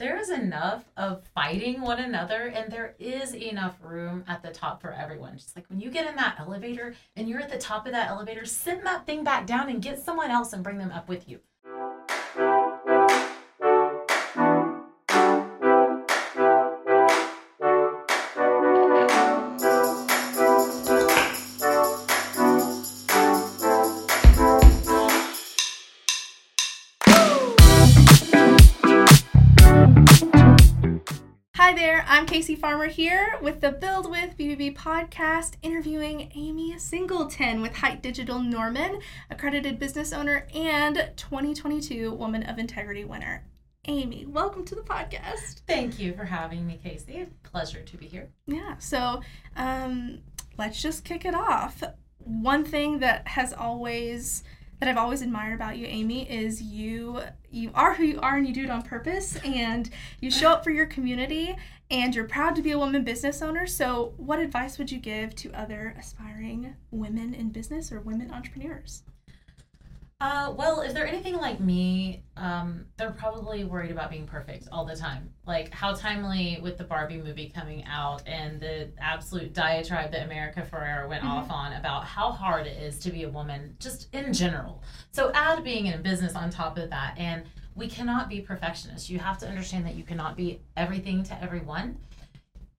there is enough of fighting one another and there is enough room at the top for everyone. Just like when you get in that elevator and you're at the top of that elevator, send that thing back down and get someone else and bring them up with you. Farmer here with the Build with BBB podcast, interviewing Amy Singleton with Hite Digital Norman, accredited business owner and 2022 Woman of Integrity winner. Amy, welcome to the podcast. Thank you for having me, Casey. Pleasure to be here. Yeah, so um, let's just kick it off. One thing that has always that I've always admired about you, Amy, is you you are who you are and you do it on purpose and you show up for your community and you're proud to be a woman business owner. So, what advice would you give to other aspiring women in business or women entrepreneurs? Uh, well, if they're anything like me, um, they're probably worried about being perfect all the time. Like how timely with the Barbie movie coming out and the absolute diatribe that America Ferrera went Mhm. off on about how hard it is to be a woman, just in general. So add being in business on top of that, and we cannot be perfectionists. You have to understand that you cannot be everything to everyone.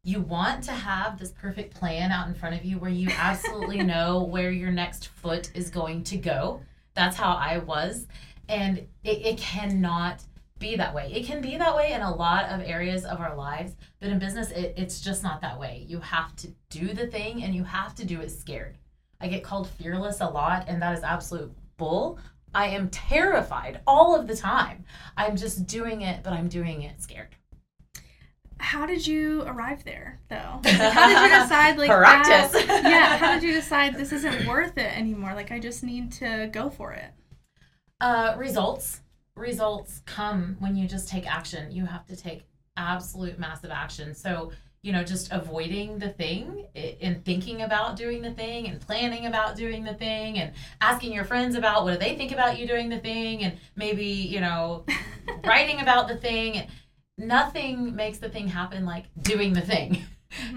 You want to have this perfect plan out in front of you where you absolutely know where your next foot is going to go that's how I was. And it, it cannot be that way. It can be that way in a lot of areas of our lives, but in business, it, it's just not that way. You have to do the thing and you have to do it scared. I get called fearless a lot, and that is absolute bull. I am terrified all of the time. I'm just doing it, but I'm doing it scared. How did you arrive there, though? Like, how did you decide, like, Practice. that- yeah, how did you decide this isn't worth it anymore? Like, I just need to go for it. Uh, results. Results come when you just take action. You have to take absolute massive action. So, you know, just avoiding the thing and thinking about doing the thing and planning about doing the thing and asking your friends about what do they think about you doing the thing and maybe, you know, writing about the thing. Nothing makes the thing happen like doing the thing.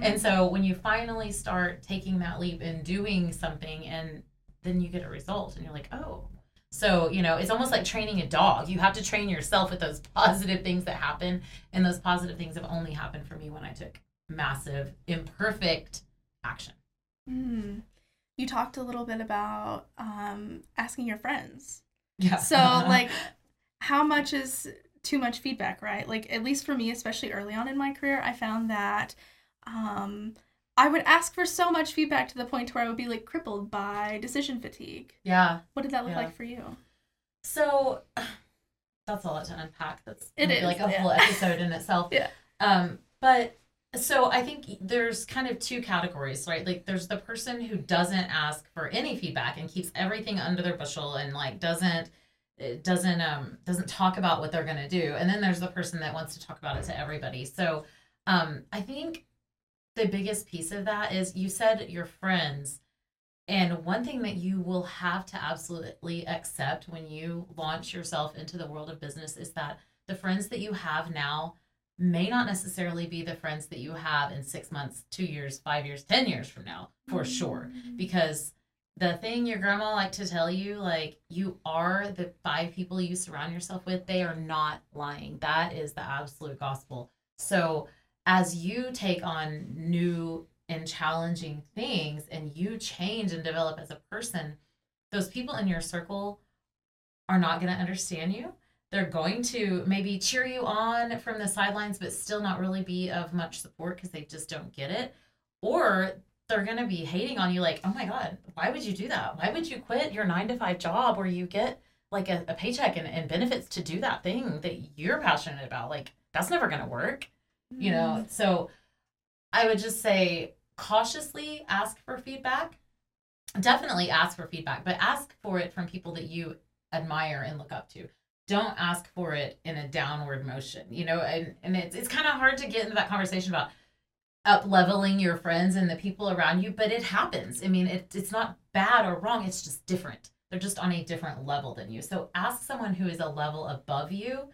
And so when you finally start taking that leap and doing something and then you get a result and you're like, oh. So, you know, it's almost like training a dog. You have to train yourself with those positive things that happen. And those positive things have only happened for me when I took massive, imperfect action. Mm. You talked a little bit about um, asking your friends. Yeah. So, like, how much is too much feedback, right? Like, at least for me, especially early on in my career, I found that um, I would ask for so much feedback to the point where I would be like crippled by decision fatigue. yeah. What did that look Yeah. like for you? So that's a lot to unpack. That's It is, like a yeah. whole episode in itself. Yeah. Um, but so I think there's kind of two categories, right? Like there's the person who doesn't ask for any feedback and keeps everything under their bushel and like doesn't it doesn't um doesn't talk about what they're gonna do. And then there's the person that wants to talk about it to everybody. So um I think the biggest piece of that is you said your friends and one thing that you will have to absolutely accept when you launch yourself into the world of business is that the friends that you have now may not necessarily be the friends that you have in six months, two years, five years, 10 years from now, for sure. Because the thing your grandma liked to tell you, like, you are the five people you surround yourself with, they are not lying. That is the absolute gospel. So, as you take on new and challenging things and you change and develop as a person, those people in your circle are not going to understand you. They're going to maybe cheer you on from the sidelines, but still not really be of much support because they just don't get it. Or they're going to be hating on you, like, oh my God, why would you do that? Why would you quit your nine to five job where you get like a, a paycheck and, and benefits to do that thing that you're passionate about? Like, that's never going to work you know? Mm. So i would just say cautiously ask for feedback. Definitely ask for feedback but ask for it from people that you admire and look up to. Don't ask for it in a downward motion you know? And, and it's, it's kind of hard to get into that conversation about up leveling your friends and the people around you but it happens i mean it, it's not bad or wrong it's just different they're just on a different level than you so ask someone who is a level above you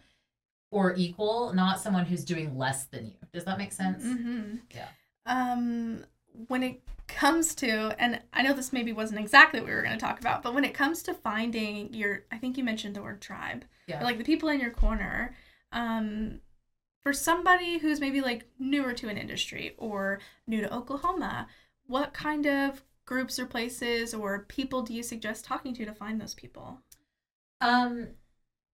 or equal, not someone who's doing less than you. Does that make sense? Mm-hmm. Yeah. Um, when it comes to, and I know this maybe wasn't exactly what we were going to talk about, but when it comes to finding your, I think you mentioned the word tribe, Yeah. like the people in your corner. Um, for somebody who's maybe like newer to an industry or new to Oklahoma, what kind of groups or places or people do you suggest talking to to find those people? Um,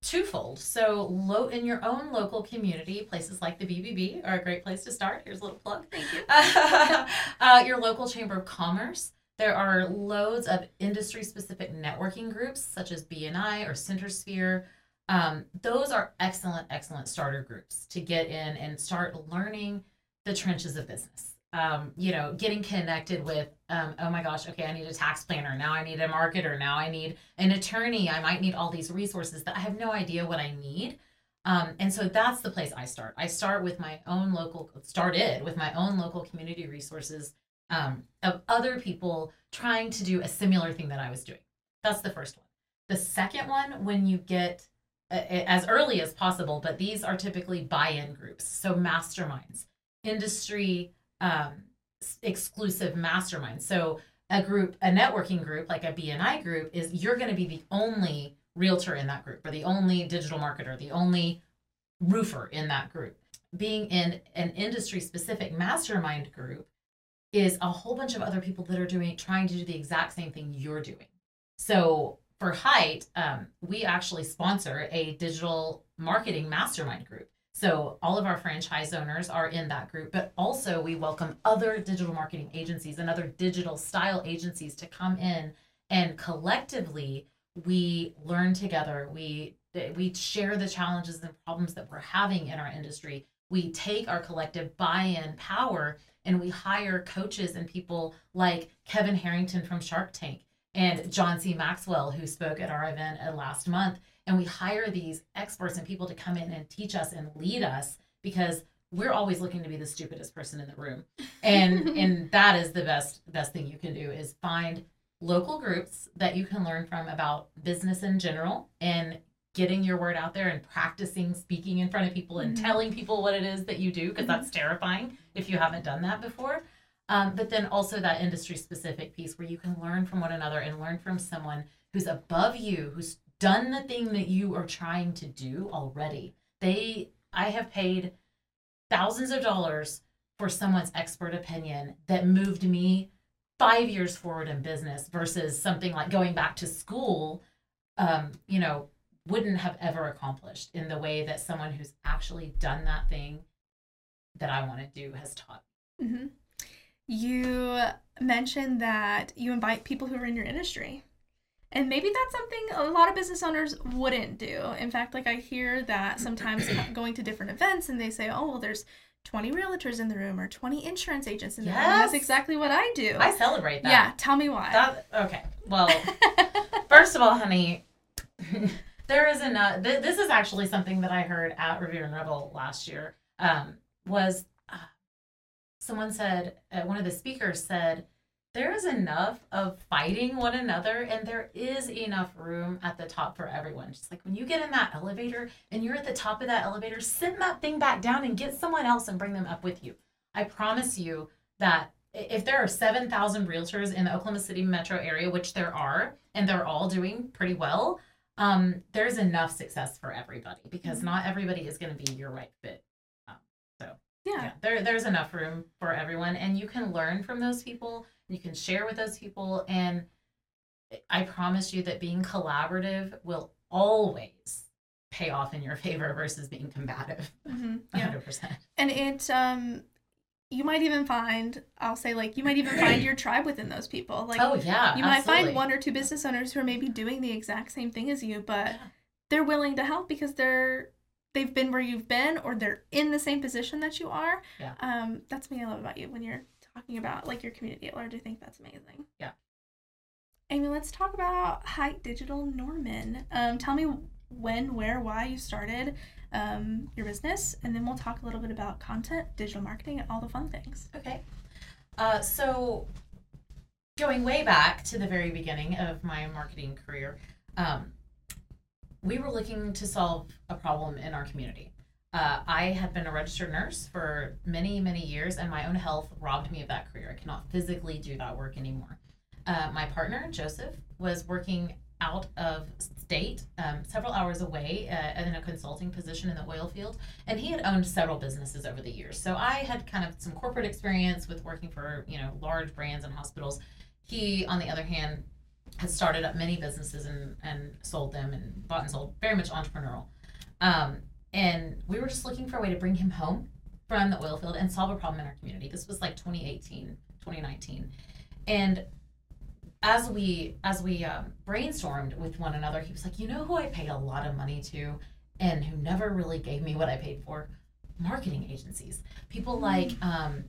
twofold. So, lo- in your own local community, places like the BBB are a great place to start. Here's a little plug. Thank you. uh, your local chamber of commerce. There are loads of industry-specific networking groups such as BNI or CenterSphere. Um, those are excellent, excellent starter groups to get in and start learning the trenches of business. Um, you know, getting connected with, um, oh my gosh, okay, I need a tax planner. Now I need a marketer. Now I need an attorney. I might need all these resources that I have no idea what I need. Um, and so that's the place I start. I start with my own local, started with my own local community resources um, of other people trying to do a similar thing that I was doing. That's the first one. The second one, when you get as early as possible, but these are typically buy in groups. So masterminds, industry um, exclusive masterminds. So a group, a networking group like a BNI group is you're going to be the only realtor in that group or the only digital marketer, the only roofer in that group. Being in an industry specific mastermind group is a whole bunch of other people that are doing trying to do the exact same thing you're doing. So for Hite, um, we actually sponsor a digital marketing mastermind group. So all of our franchise owners are in that group, but also we welcome other digital marketing agencies and other digital style agencies to come in and collectively we learn together. We we share the challenges and problems that we're having in our industry. We take our collective buy-in power and we hire coaches and people like Kevin Harrington from Shark Tank and John C. Maxwell, who spoke at our event uh, last month. And we hire these experts and people to come in and teach us and lead us because we're always looking to be the stupidest person in the room. And and that is the best best thing you can do is find local groups that you can learn from about business in general and getting your word out there and practicing speaking in front of people and Mhm. telling people what it is that you do because that's terrifying if you haven't done that before um, but then also that industry specific piece where you can learn from one another and learn from someone who's above you who's done the thing that you are trying to do already. They i have paid thousands of dollars for someone's expert opinion that moved me five years forward in business versus something like going back to school um, you know wouldn't have ever accomplished in the way that someone who's actually done that thing that i want to do has taught hmm You mentioned that you invite people who are in your industry. And maybe that's something a lot of business owners wouldn't do. In fact, like I hear that sometimes going to different events and they say, oh, well, there's 20 realtors in the room or 20 insurance agents in the room. And that's exactly what I do. i celebrate that yeah, tell me why. that okay well First of all, honey, there is enough. Th- this is actually something that I heard at Revere and Revel last year. Um, was someone said uh, one of the speakers said there is enough of fighting one another, and there is enough room at the top for everyone. Just like when you get in that elevator and you're at the top of that elevator, sit that thing back down and get someone else and bring them up with you. I promise you that if there are 7,000 realtors in the Oklahoma City metro area, which there are, and they're all doing pretty well, um, there's enough success for everybody because Mhm. not everybody is going to be your right fit. Yeah. yeah, there, there's enough room for everyone, and you can learn from those people. You can share with those people, and I promise you that being collaborative will always pay off in your favor versus being combative. hmm yeah. 100%. And it, um, you might even find, I'll say, like, you might even find your tribe within those people. Like, oh yeah, you might absolutely. find one or two business owners who are maybe doing the exact same thing as you, but Yeah. they're willing to help because they're they've been where you've been or they're in the same position that you are. Yeah. Um, that's what I love about you when you're talking about like your community at large. I think that's amazing. Yeah. Amy, let's talk about Hite Digital Norman. Um, tell me when, where, why you started um, your business, and then we'll talk a little bit about content, digital marketing, and all the fun things. Okay. Uh, so, going way back to the very beginning of my marketing career, um, we were looking to solve a problem in our community. Uh, I had been a registered nurse for many, many years, and my own health robbed me of that career. I cannot physically do that work anymore. Uh, my partner, Joseph, was working out of state, um, several hours away uh, in a consulting position in the oil field, and he had owned several businesses over the years. So I had kind of some corporate experience with working for you know large brands and hospitals. He, on the other hand, had started up many businesses and, and sold them and bought and sold, very much entrepreneurial. Um, and we were just looking for a way to bring him home from the oil field and solve a problem in our community. This was like 2018, 2019. And as we as we um, brainstormed with one another, he was like, "You know who I paid a lot of money to, and who never really gave me what I paid for? Marketing agencies. People like um,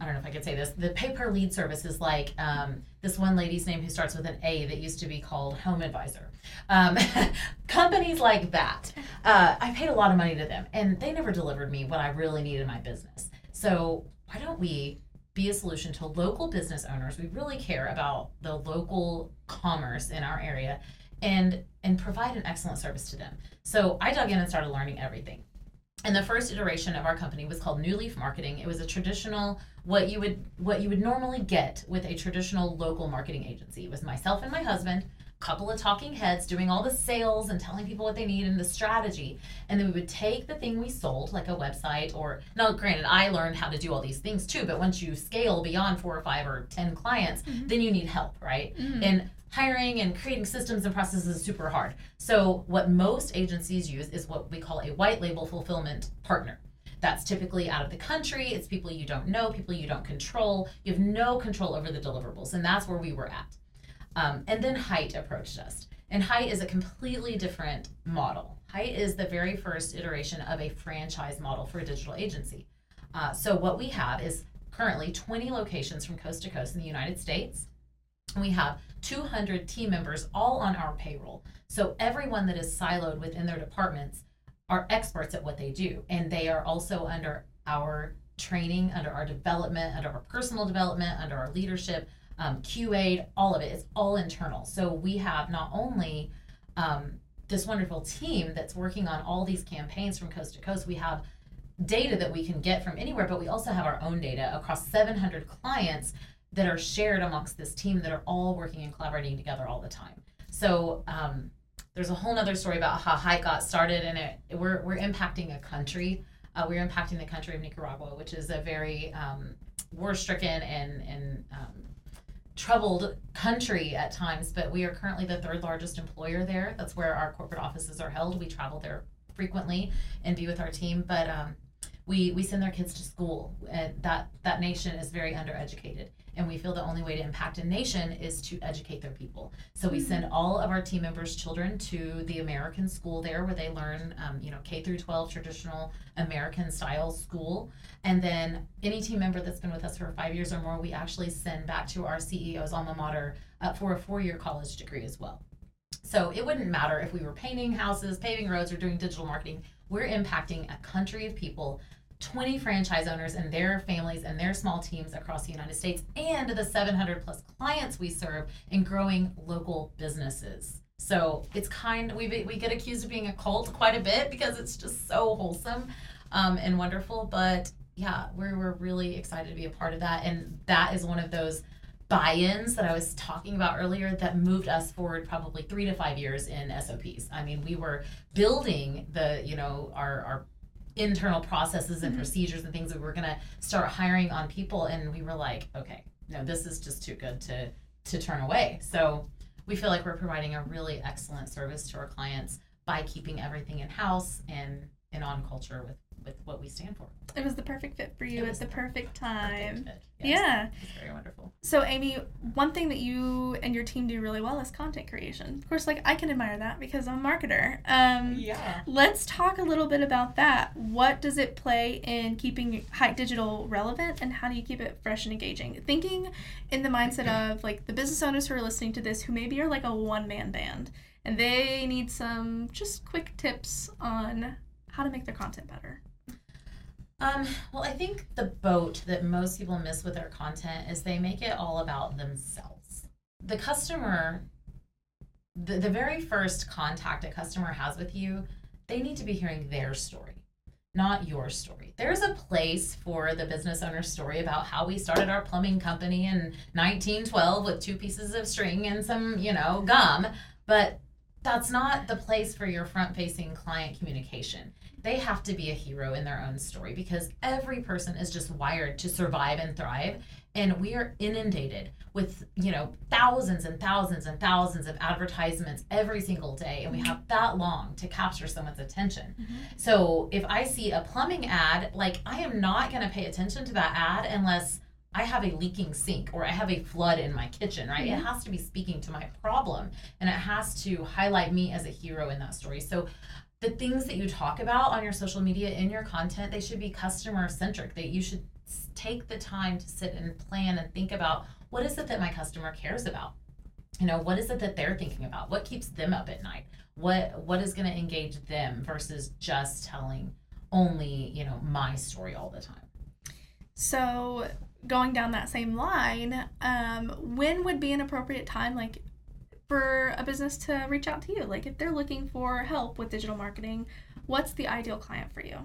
I don't know if I could say this. The pay per lead service is like um, this one lady's name who starts with an A that used to be called Home Advisor. Um, companies like that. Uh, I paid a lot of money to them, and they never delivered me what I really needed in my business. So why don't we be a solution to local business owners? We really care about the local commerce in our area, and and provide an excellent service to them. So I dug in and started learning everything. And the first iteration of our company was called New Leaf Marketing. It was a traditional what you would what you would normally get with a traditional local marketing agency. It was myself and my husband, a couple of talking heads doing all the sales and telling people what they need and the strategy. And then we would take the thing we sold, like a website or now granted I learned how to do all these things too, but once you scale beyond four or five or ten clients, mm-hmm. then you need help, right? Mm-hmm. And hiring and creating systems and processes is super hard. So what most agencies use is what we call a white label fulfillment partner. That's typically out of the country. It's people you don't know, people you don't control. You have no control over the deliverables. And that's where we were at. Um, and then Hite approached us. And Hite is a completely different model. Hite is the very first iteration of a franchise model for a digital agency. Uh, so, what we have is currently 20 locations from coast to coast in the United States. We have 200 team members all on our payroll. So, everyone that is siloed within their departments are experts at what they do and they are also under our training under our development under our personal development under our leadership um, qa all of it it's all internal so we have not only um, this wonderful team that's working on all these campaigns from coast to coast we have data that we can get from anywhere but we also have our own data across 700 clients that are shared amongst this team that are all working and collaborating together all the time so um, there's a whole nother story about how Hite got started, and it we're we're impacting a country. Uh, we're impacting the country of Nicaragua, which is a very um, war-stricken and and um, troubled country at times. But we are currently the third largest employer there. That's where our corporate offices are held. We travel there frequently and be with our team. But um, we we send their kids to school. And that that nation is very undereducated and we feel the only way to impact a nation is to educate their people. So we send mm-hmm. all of our team members' children to the American school there, where they learn, um, you know, K through 12 traditional American style school. And then any team member that's been with us for five years or more, we actually send back to our CEO's alma mater uh, for a four-year college degree as well. So it wouldn't matter if we were painting houses, paving roads, or doing digital marketing. We're impacting a country of people 20 franchise owners and their families and their small teams across the United States and the 700 plus clients we serve in growing local businesses. So it's kind we we get accused of being a cult quite a bit because it's just so wholesome um, and wonderful. But yeah, we're we're really excited to be a part of that, and that is one of those buy-ins that I was talking about earlier that moved us forward probably three to five years in SOPs. I mean, we were building the you know our our internal processes and mm-hmm. procedures and things that we are going to start hiring on people and we were like okay no this is just too good to to turn away so we feel like we're providing a really excellent service to our clients by keeping everything in house and and on culture with with what we stand for. It was the perfect fit for you at the perfect time. Perfect yes, yeah. It's very wonderful. So Amy, one thing that you and your team do really well is content creation. Of course, like I can admire that because I'm a marketer. Um, yeah. Let's talk a little bit about that. What does it play in keeping Hite Digital relevant and how do you keep it fresh and engaging? Thinking in the mindset of like the business owners who are listening to this who maybe are like a one man band and they need some just quick tips on how to make their content better. Um, well, I think the boat that most people miss with their content is they make it all about themselves. The customer, the, the very first contact a customer has with you, they need to be hearing their story. not your story. There's a place for the business owner's story about how we started our plumbing company in 1912 with two pieces of string and some, you know, gum, but that's not the place for your front facing client communication. They have to be a hero in their own story because every person is just wired to survive and thrive. And we are inundated with, you know, thousands and thousands and thousands of advertisements every single day. And we have that long to capture someone's attention. Mm-hmm. So if I see a plumbing ad, like I am not going to pay attention to that ad unless I have a leaking sink or I have a flood in my kitchen, right? It has to be speaking to my problem and it has to highlight me as a hero in that story. So the things that you talk about on your social media in your content, they should be customer centric. That you should take the time to sit and plan and think about what is it that my customer cares about? You know, what is it that they're thinking about? What keeps them up at night? What what is going to engage them versus just telling only, you know, my story all the time. So going down that same line, um, when would be an appropriate time, like for a business to reach out to you? Like if they're looking for help with digital marketing, what's the ideal client for you?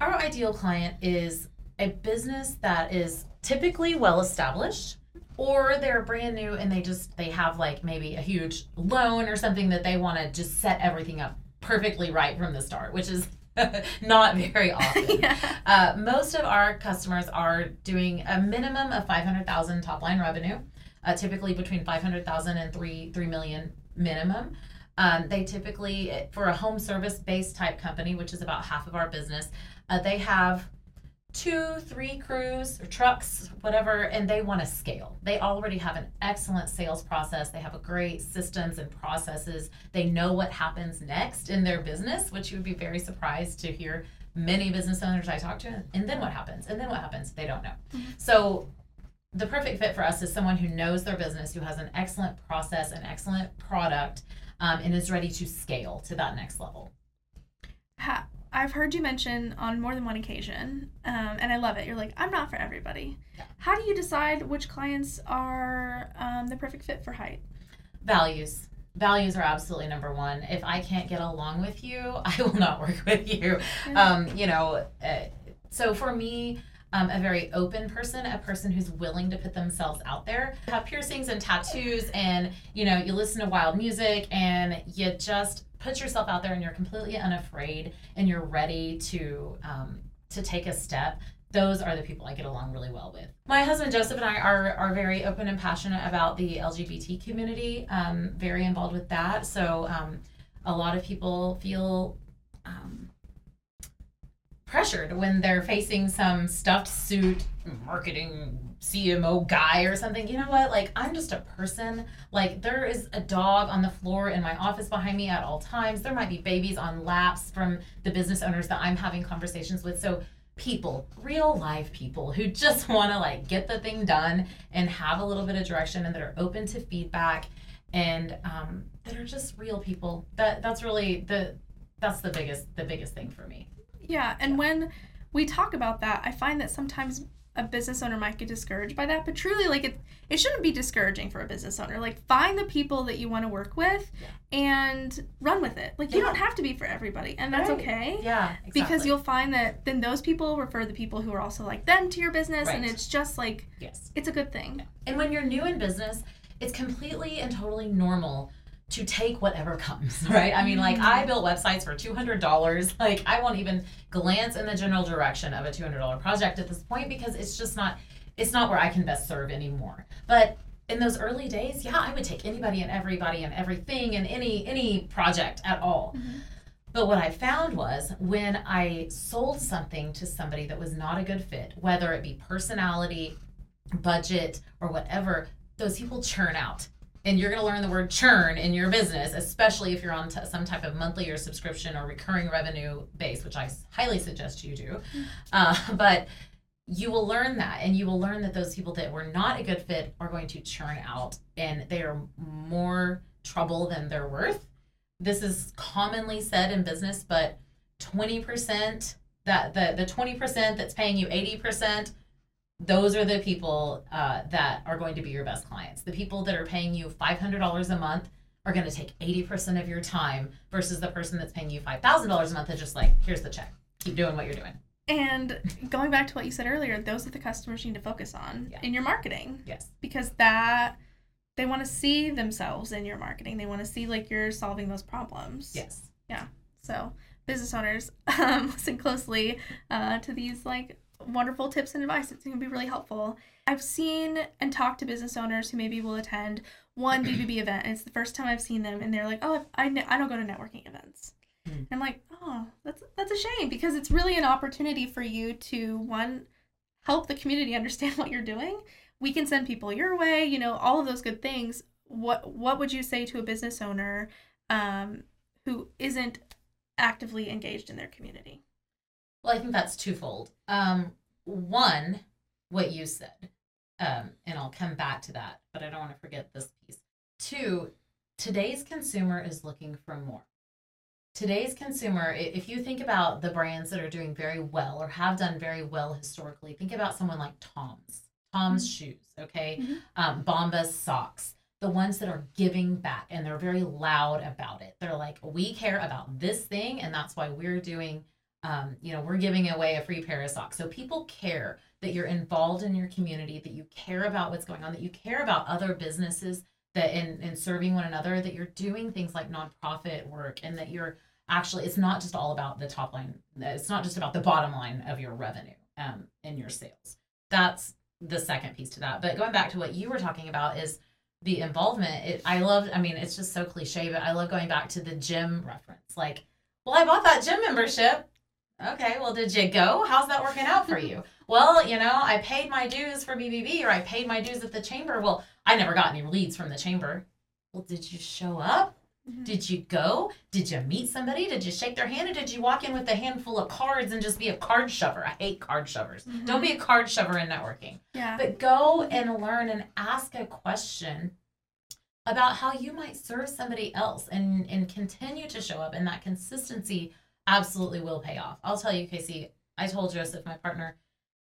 Our ideal client is a business that is typically well established or they're brand new and they just they have like maybe a huge loan or something that they want to just set everything up perfectly right from the start which is not very often. yeah. uh, most of our customers are doing a minimum of 500,000 top line revenue, uh, typically between 500,000 and 3, 3 million minimum. Um, they typically, for a home service based type company, which is about half of our business, uh, they have two, three crews or trucks, whatever, and they want to scale. They already have an excellent sales process. They have a great systems and processes. They know what happens next in their business, which you would be very surprised to hear many business owners I talk to. And then what happens? And then what happens? They don't know. Mm-hmm. So the perfect fit for us is someone who knows their business, who has an excellent process, an excellent product, um, and is ready to scale to that next level. I've heard you mention on more than one occasion, um, and I love it. You're like, I'm not for everybody. Yeah. How do you decide which clients are um, the perfect fit for Hite? Values. Values are absolutely number one. If I can't get along with you, I will not work with you. Um, you know, uh, so for me, um, a very open person, a person who's willing to put themselves out there. You have piercings and tattoos, and you know, you listen to wild music, and you just put yourself out there and you're completely unafraid and you're ready to um, to take a step those are the people I get along really well with. My husband Joseph and I are, are very open and passionate about the LGBT community, um, very involved with that. So um, a lot of people feel um, pressured when they're facing some stuffed suit marketing CMO guy or something. You know what? Like, I'm just a person. Like, there is a dog on the floor in my office behind me at all times. There might be babies on laps from the business owners that I'm having conversations with. So, people, real live people who just want to like get the thing done and have a little bit of direction and that are open to feedback and um, that are just real people. That that's really the that's the biggest the biggest thing for me. Yeah, and yeah. when we talk about that, I find that sometimes a business owner might get discouraged by that, but truly, like it, it shouldn't be discouraging for a business owner. Like find the people that you want to work with, yeah. and run with it. Like yeah. you don't have to be for everybody, and that's right. okay. Yeah, exactly. because you'll find that then those people refer the people who are also like them to your business, right. and it's just like yes, it's a good thing. And when you're new in business, it's completely and totally normal to take whatever comes, right? I mean, like I mm-hmm. built websites for $200. Like I won't even glance in the general direction of a $200 project at this point because it's just not it's not where I can best serve anymore. But in those early days, yeah, I would take anybody and everybody and everything and any any project at all. Mm-hmm. But what I found was when I sold something to somebody that was not a good fit, whether it be personality, budget, or whatever, those people churn out and you're going to learn the word churn in your business, especially if you're on t- some type of monthly or subscription or recurring revenue base, which I highly suggest you do. Mm-hmm. Uh, but you will learn that, and you will learn that those people that were not a good fit are going to churn out, and they are more trouble than they're worth. This is commonly said in business, but 20% that the the 20% that's paying you 80% those are the people uh, that are going to be your best clients. The people that are paying you $500 a month are going to take 80% of your time versus the person that's paying you $5,000 a month is just like, here's the check. keep doing what you're doing. And going back to what you said earlier, those are the customers you need to focus on Yeah. in your marketing Yes. because that they want to see themselves in your marketing. They want to see like you're solving those problems. Yes. Yeah. So business owners, um, listen closely uh, to these like wonderful tips and advice. It's going to be really helpful. I've seen and talked to business owners who maybe will attend one BBB event, and it's the first time I've seen them, and they're like, "Oh, I, I don't go to networking events." Mm. And I'm like, "Oh, that's that's a shame because it's really an opportunity for you to one help the community understand what you're doing. We can send people your way, you know, all of those good things. What what would you say to a business owner um, who isn't actively engaged in their community. Well, I think that's twofold. Um, one, what you said, um, and I'll come back to that, but I don't want to forget this piece. Two, today's consumer is looking for more. Today's consumer, if you think about the brands that are doing very well or have done very well historically, think about someone like Tom's, Tom's shoes, okay, Mhm. um, Bombas socks, the ones that are giving back and they're very loud about it. They're like, we care about this thing, and that's why we're doing um, you know, we're giving away a free pair of socks. So people care that you're involved in your community, that you care about what's going on, that you care about other businesses that in, in serving one another, that you're doing things like nonprofit work and that you're actually, it's not just all about the top line. It's not just about the bottom line of your revenue um, and your sales. That's the second piece to that. But going back to what you were talking about is the involvement. It, I love, I mean, it's just so cliche, but I love going back to the gym reference. Like, well, I bought that gym membership. Okay, well, did you go? How's that working out for you? well, you know, I paid my dues for BBB or I paid my dues at the chamber. Well, I never got any leads from the chamber. Well, did you show up? Mhm. Did you go? Did you meet somebody? Did you shake their hand? Or did you walk in with a handful of cards and just be a card shover? I hate card shovers. Don't be a card shover in networking. Yeah. But go and learn and ask a question about how you might serve somebody else and, and continue to show up. And that consistency absolutely will pay off. I'll tell you, Casey, I told Joseph, my partner,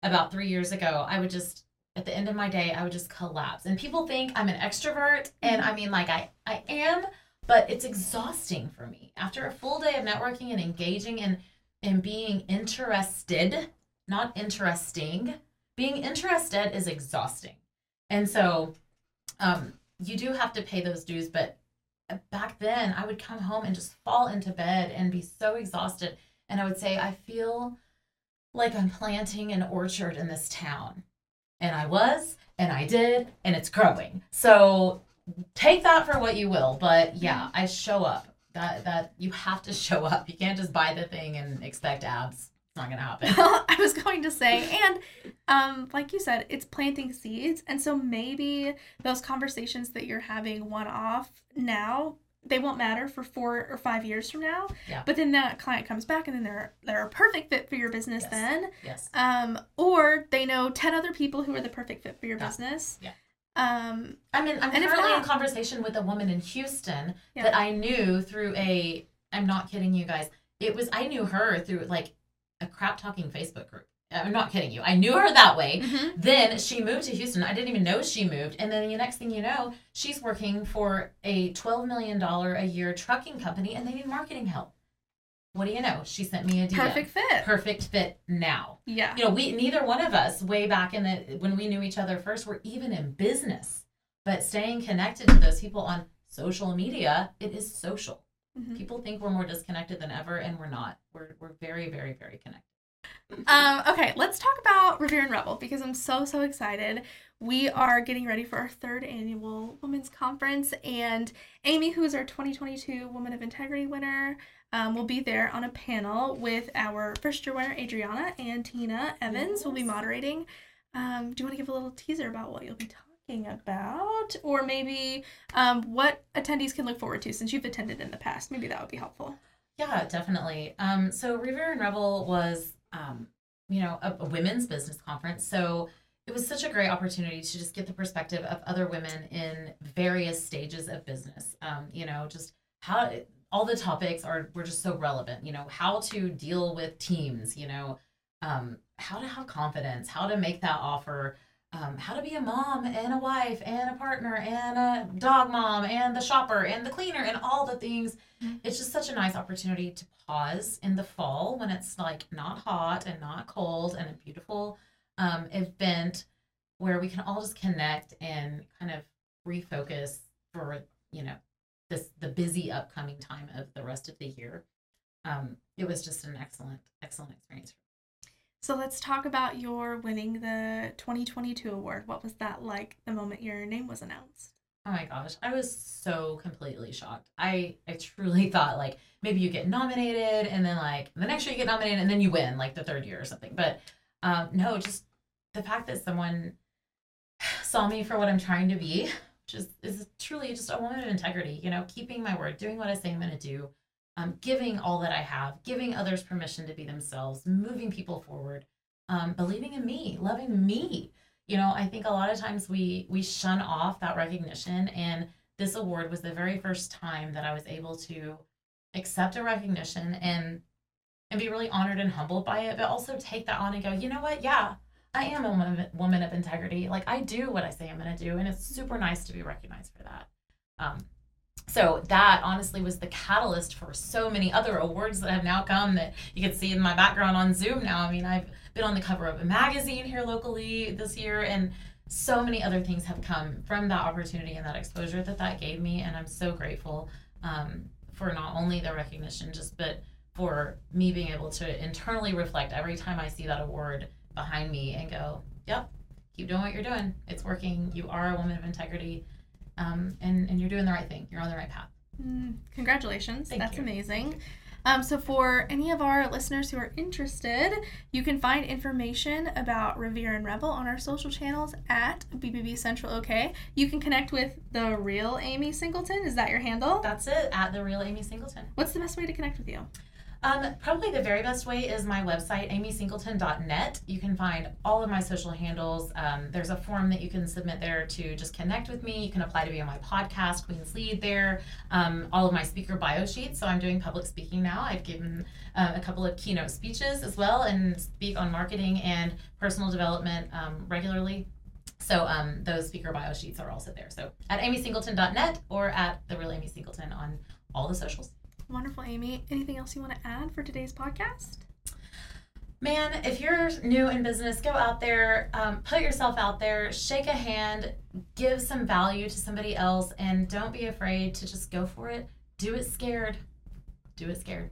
about three years ago, I would just, at the end of my day, I would just collapse. And people think I'm an extrovert. And I mean, like, I, I am, but it's exhausting for me. After a full day of networking and engaging and, and being interested, not interesting, being interested is exhausting. And so um, you do have to pay those dues. But back then, I would come home and just fall into bed and be so exhausted. And I would say, I feel like I'm planting an orchard in this town. And I was, and I did, and it's growing. So take that for what you will. But yeah, mm-hmm. I show up. That that you have to show up. You can't just buy the thing and expect abs. It's not gonna happen. I was going to say, and um, like you said, it's planting seeds, and so maybe those conversations that you're having one off now, they won't matter for four or five years from now. Yeah. But then that client comes back, and then they're they're a perfect fit for your business Yes. then. Yes. Um, or they know ten other people who are the perfect fit for your Yeah. business. Yeah. Um, I mean, I'm currently in conversation with a woman in Houston Yeah. that I knew through a. I'm not kidding you guys. It was I knew her through like a crap talking Facebook group. Uh, I'm not kidding you. I knew her that way. Mm-hmm. Then she moved to Houston. I didn't even know she moved. And then the next thing you know, she's working for a $12 million a year trucking company and they need marketing help. What do you know? She sent me a DM. perfect fit. Perfect fit now. Yeah. You know, we neither one of us way back in the when we knew each other first were even in business. But staying connected to those people on social media, it is social. Mhm. People think we're more disconnected than ever and we're not. We're we're very very very connected. Um, okay, let's talk about Revere and Revel because I'm so so excited. We are getting ready for our third annual Women's Conference, and Amy, who is our 2022 Woman of Integrity winner, um, will be there on a panel with our first year winner Adriana and Tina Evans. will be moderating. Um, do you want to give a little teaser about what you'll be talking about, or maybe um, what attendees can look forward to since you've attended in the past? Maybe that would be helpful. Yeah, definitely. Um, so Revere and Revel was, um, you know, a, a women's business conference. So it was such a great opportunity to just get the perspective of other women in various stages of business. Um, you know, just how all the topics are were just so relevant. You know, how to deal with teams. You know, um, how to have confidence, how to make that offer. Um, how to be a mom and a wife and a partner and a dog mom and the shopper and the cleaner and all the things. Mhm. It's just such a nice opportunity to pause in the fall when it's like not hot and not cold and a beautiful um, event where we can all just connect and kind of refocus for you know this the busy upcoming time of the rest of the year. Um, it was just an excellent excellent experience. So let's talk about your winning the 2022 award. What was that like the moment your name was announced? Oh my gosh, I was so completely shocked. I I truly thought like maybe you get nominated and then like the next year you get nominated and then you win like the third year or something. But um, no, just the fact that someone saw me for what I'm trying to be, which is, is truly just a woman of integrity. You know, keeping my word, doing what I say I'm going to do, um, giving all that I have, giving others permission to be themselves, moving people forward, um, believing in me, loving me. You know i think a lot of times we we shun off that recognition and this award was the very first time that i was able to accept a recognition and and be really honored and humbled by it but also take that on and go you know what? Yeah i am a woman, woman of integrity. Like i do what i say i'm going to do and it's super nice to be recognized for that. Um, so that honestly was the catalyst for so many other awards that have now come that you can see in my background on zoom now. I mean i've been on the cover of a magazine here locally this year and so many other things have come from that opportunity and that exposure that that gave me and i'm so grateful um, for not only the recognition just but for me being able to internally reflect every time i see that award behind me and go yep keep doing what you're doing. It's working. You are a woman of integrity um, and, and you're doing the right thing you're on the right path Mm, congratulations. Thank That's you. amazing. Um, so, for any of our listeners who are interested, you can find information about Revere and Revel on our social channels at BBB Central OK. You can connect with the real Amy Singleton. Is that your handle? that's it at the real amy singleton What's the best way to connect with you? Um, probably the very best way is my website, amysingleton.net. You can find all of my social handles. Um, there's a form that you can submit there to just connect with me. You can apply to be on my podcast, Queen's Lead, there. Um, all of my speaker bio sheets. So I'm doing public speaking now. I've given uh, a couple of keynote speeches as well and speak on marketing and personal development um, regularly. So um, those speaker bio sheets are also there. So at amysingleton.net or at the real Amy Singleton on all the socials. Wonderful, Amy. Anything else you want to add for today's podcast? Man, if you're new in business, go out there, um, put yourself out there, shake a hand, give some value to somebody else, and don't be afraid to just go for it. Do it scared. Do it scared.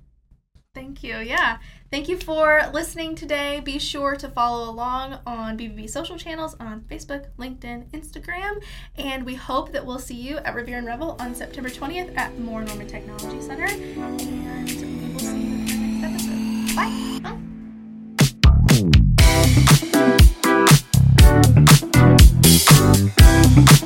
Thank you. Yeah. Thank you for listening today. Be sure to follow along on BBB social channels on Facebook, LinkedIn, Instagram. And we hope that we'll see you at Revere and Revel on September 20th at Moore Norman Technology Center. And we will see you in the next episode. Bye. Bye.